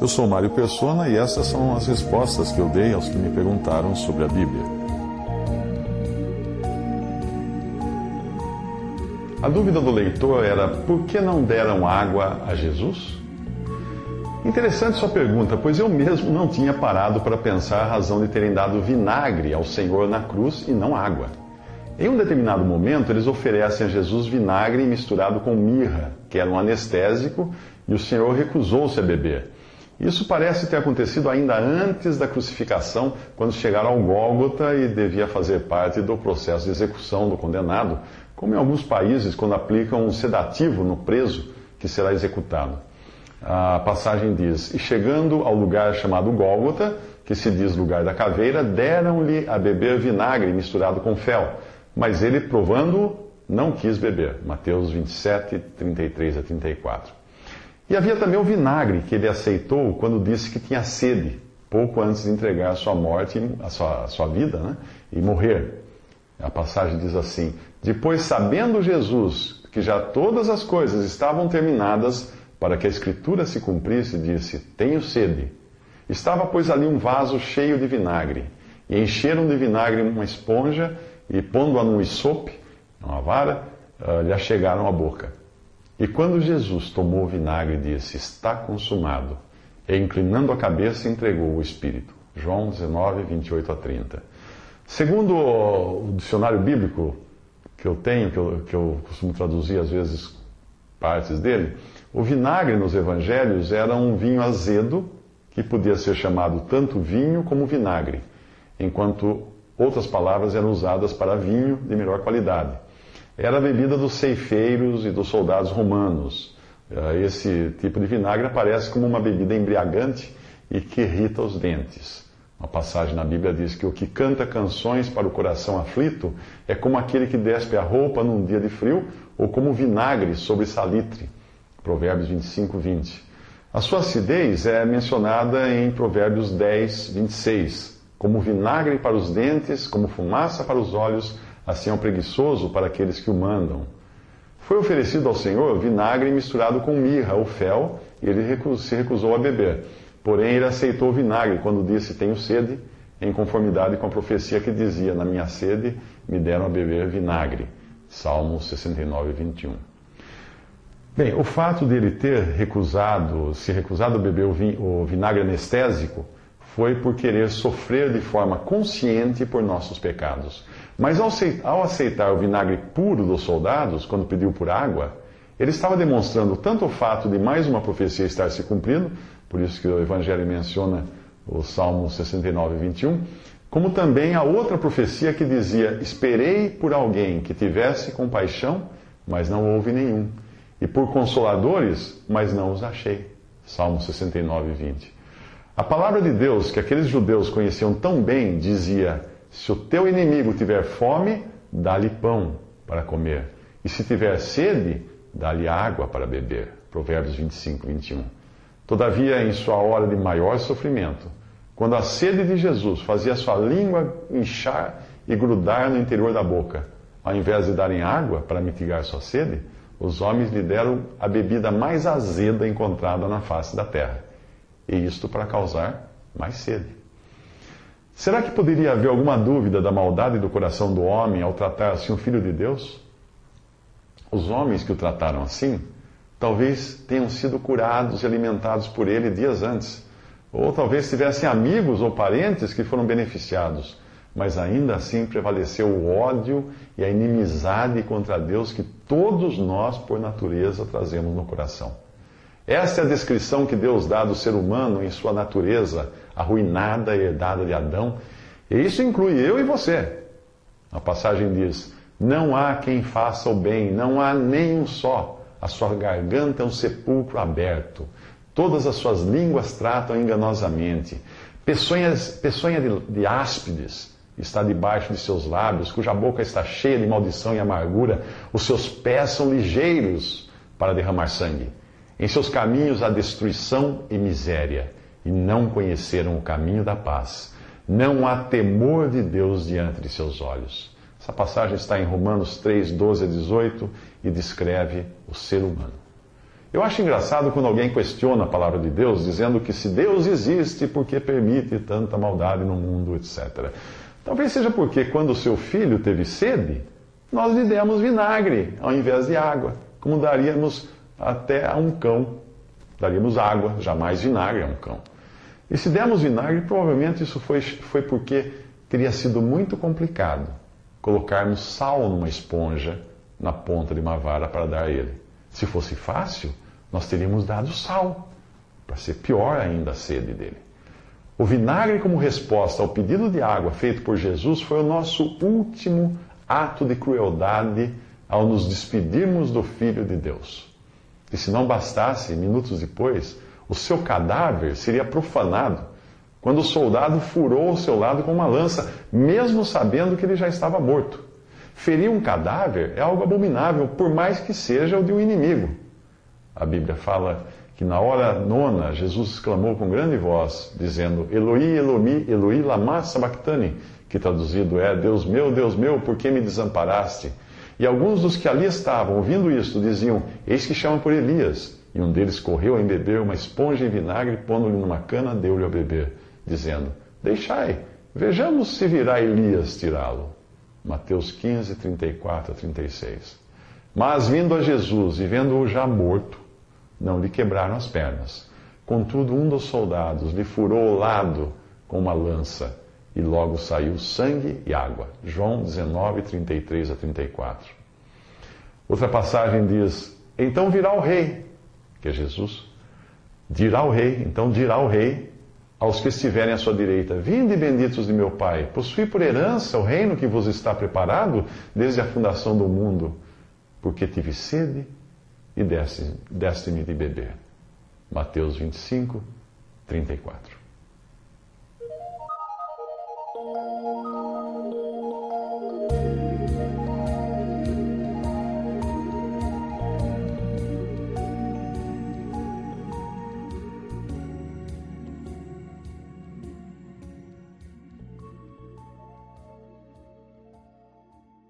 Eu sou Mário Persona e essas são as respostas que eu dei aos que me perguntaram sobre a Bíblia. A dúvida do leitor era: por que não deram água a Jesus? Interessante sua pergunta, pois eu mesmo não tinha parado para pensar a razão de terem dado vinagre ao Senhor na cruz e não água. Em um determinado momento, eles oferecem a Jesus vinagre misturado com mirra, que era um anestésico, e o Senhor recusou-se a beber. Isso parece ter acontecido ainda antes da crucificação, quando chegaram ao Gólgota e devia fazer parte do processo de execução do condenado, como em alguns países, quando aplicam um sedativo no preso que será executado. A passagem diz: E chegando ao lugar chamado Gólgota, que se diz lugar da caveira, deram-lhe a beber vinagre misturado com fel, mas ele, provando, não quis beber. Mateus 27, 33 a 34. E havia também o vinagre que ele aceitou quando disse que tinha sede, pouco antes de entregar a sua morte, a sua, a sua vida, né? e morrer. A passagem diz assim: Depois, sabendo Jesus que já todas as coisas estavam terminadas para que a Escritura se cumprisse, disse: Tenho sede. Estava, pois, ali um vaso cheio de vinagre. E encheram de vinagre uma esponja e, pondo-a num isope, uma vara, uh, lhe achegaram a boca. E quando Jesus tomou o vinagre, disse: Está consumado. E inclinando a cabeça, entregou o Espírito. João 19, 28 a 30. Segundo o dicionário bíblico que eu tenho, que eu, que eu costumo traduzir às vezes partes dele, o vinagre nos evangelhos era um vinho azedo que podia ser chamado tanto vinho como vinagre, enquanto outras palavras eram usadas para vinho de melhor qualidade. Era a bebida dos ceifeiros e dos soldados romanos. Eh, esse tipo de vinagre aparece como uma bebida embriagante e que irrita os dentes. Uma passagem na Bíblia diz que o que canta canções para o coração aflito é como aquele que despe a roupa num dia de frio ou como vinagre sobre salitre. Provérbios 25, 20. A sua acidez é mencionada em Provérbios 10, 26, como vinagre para os dentes, como fumaça para os olhos assim é um preguiçoso para aqueles que o mandam. Foi oferecido ao Senhor vinagre misturado com mirra ou fel, e ele se recusou a beber. Porém, ele aceitou o vinagre quando disse: Tenho sede, em conformidade com a profecia que dizia: Na minha sede me deram a beber vinagre. Salmo 69, 21. Bem, o fato de ele ter recusado, se recusado a beber o vinagre anestésico, foi por querer sofrer de forma consciente por nossos pecados. Mas ao aceitar o vinagre puro dos soldados, quando pediu por água, ele estava demonstrando tanto o fato de mais uma profecia estar se cumprindo, por isso que o Evangelho menciona o Salmo 69, 21, como também a outra profecia que dizia: Esperei por alguém que tivesse compaixão, mas não houve nenhum, e por consoladores, mas não os achei. Salmo 69, 20. A palavra de Deus, que aqueles judeus conheciam tão bem, dizia: se o teu inimigo tiver fome, dá-lhe pão para comer. E se tiver sede, dá-lhe água para beber. Provérbios 25, 21. Todavia, em sua hora de maior sofrimento, quando a sede de Jesus fazia sua língua inchar e grudar no interior da boca, ao invés de darem água para mitigar sua sede, os homens lhe deram a bebida mais azeda encontrada na face da terra, e isto para causar mais sede. Será que poderia haver alguma dúvida da maldade do coração do homem ao tratar assim o Filho de Deus? Os homens que o trataram assim, talvez tenham sido curados e alimentados por ele dias antes. Ou talvez tivessem amigos ou parentes que foram beneficiados. Mas ainda assim prevaleceu o ódio e a inimizade contra Deus que todos nós, por natureza, trazemos no coração. Essa é a descrição que Deus dá do ser humano em sua natureza arruinada, herdada de Adão. E isso inclui eu e você. A passagem diz: Não há quem faça o bem, não há nem um só. A sua garganta é um sepulcro aberto. Todas as suas línguas tratam enganosamente. Peçonha, peçonha de, de áspides está debaixo de seus lábios, cuja boca está cheia de maldição e amargura. Os seus pés são ligeiros para derramar sangue. Em seus caminhos há destruição e miséria, e não conheceram o caminho da paz. Não há temor de Deus diante de seus olhos. Essa passagem está em Romanos 3, 12 a 18 e descreve o ser humano. Eu acho engraçado quando alguém questiona a palavra de Deus, dizendo que se Deus existe, por que permite tanta maldade no mundo, etc. Talvez seja porque quando o seu filho teve sede, nós lhe demos vinagre ao invés de água, como daríamos até a um cão. Daríamos água, jamais vinagre a um cão. E se demos vinagre, provavelmente isso foi, foi porque teria sido muito complicado colocarmos sal numa esponja na ponta de uma vara para dar a ele. Se fosse fácil, nós teríamos dado sal, para ser pior ainda a sede dele. O vinagre, como resposta ao pedido de água feito por Jesus, foi o nosso último ato de crueldade ao nos despedirmos do Filho de Deus. E se não bastasse, minutos depois, o seu cadáver seria profanado quando o soldado furou o seu lado com uma lança, mesmo sabendo que ele já estava morto. Ferir um cadáver é algo abominável, por mais que seja o de um inimigo. A Bíblia fala que na hora nona, Jesus exclamou com grande voz, dizendo: Eloi, Eloi, Eloi, lama sabachthani, que traduzido é: Deus meu, Deus meu, por que me desamparaste? E alguns dos que ali estavam, ouvindo isto, diziam: Eis que chama por Elias. E um deles correu a embeber uma esponja em vinagre, pondo-lhe numa cana, deu-lhe a beber, dizendo: Deixai, vejamos se virá Elias tirá-lo. Mateus 15, 34 a 36. Mas vindo a Jesus e vendo-o já morto, não lhe quebraram as pernas. Contudo, um dos soldados lhe furou o lado com uma lança, e logo saiu sangue e água. João 19, 33 a 34. Outra passagem diz: Então virá o rei que é Jesus, dirá o rei, então dirá o rei aos que estiverem à sua direita: Vinde, benditos de meu Pai, possui por herança o reino que vos está preparado desde a fundação do mundo, porque tive sede e deste-me de beber. Mateus 25, 34.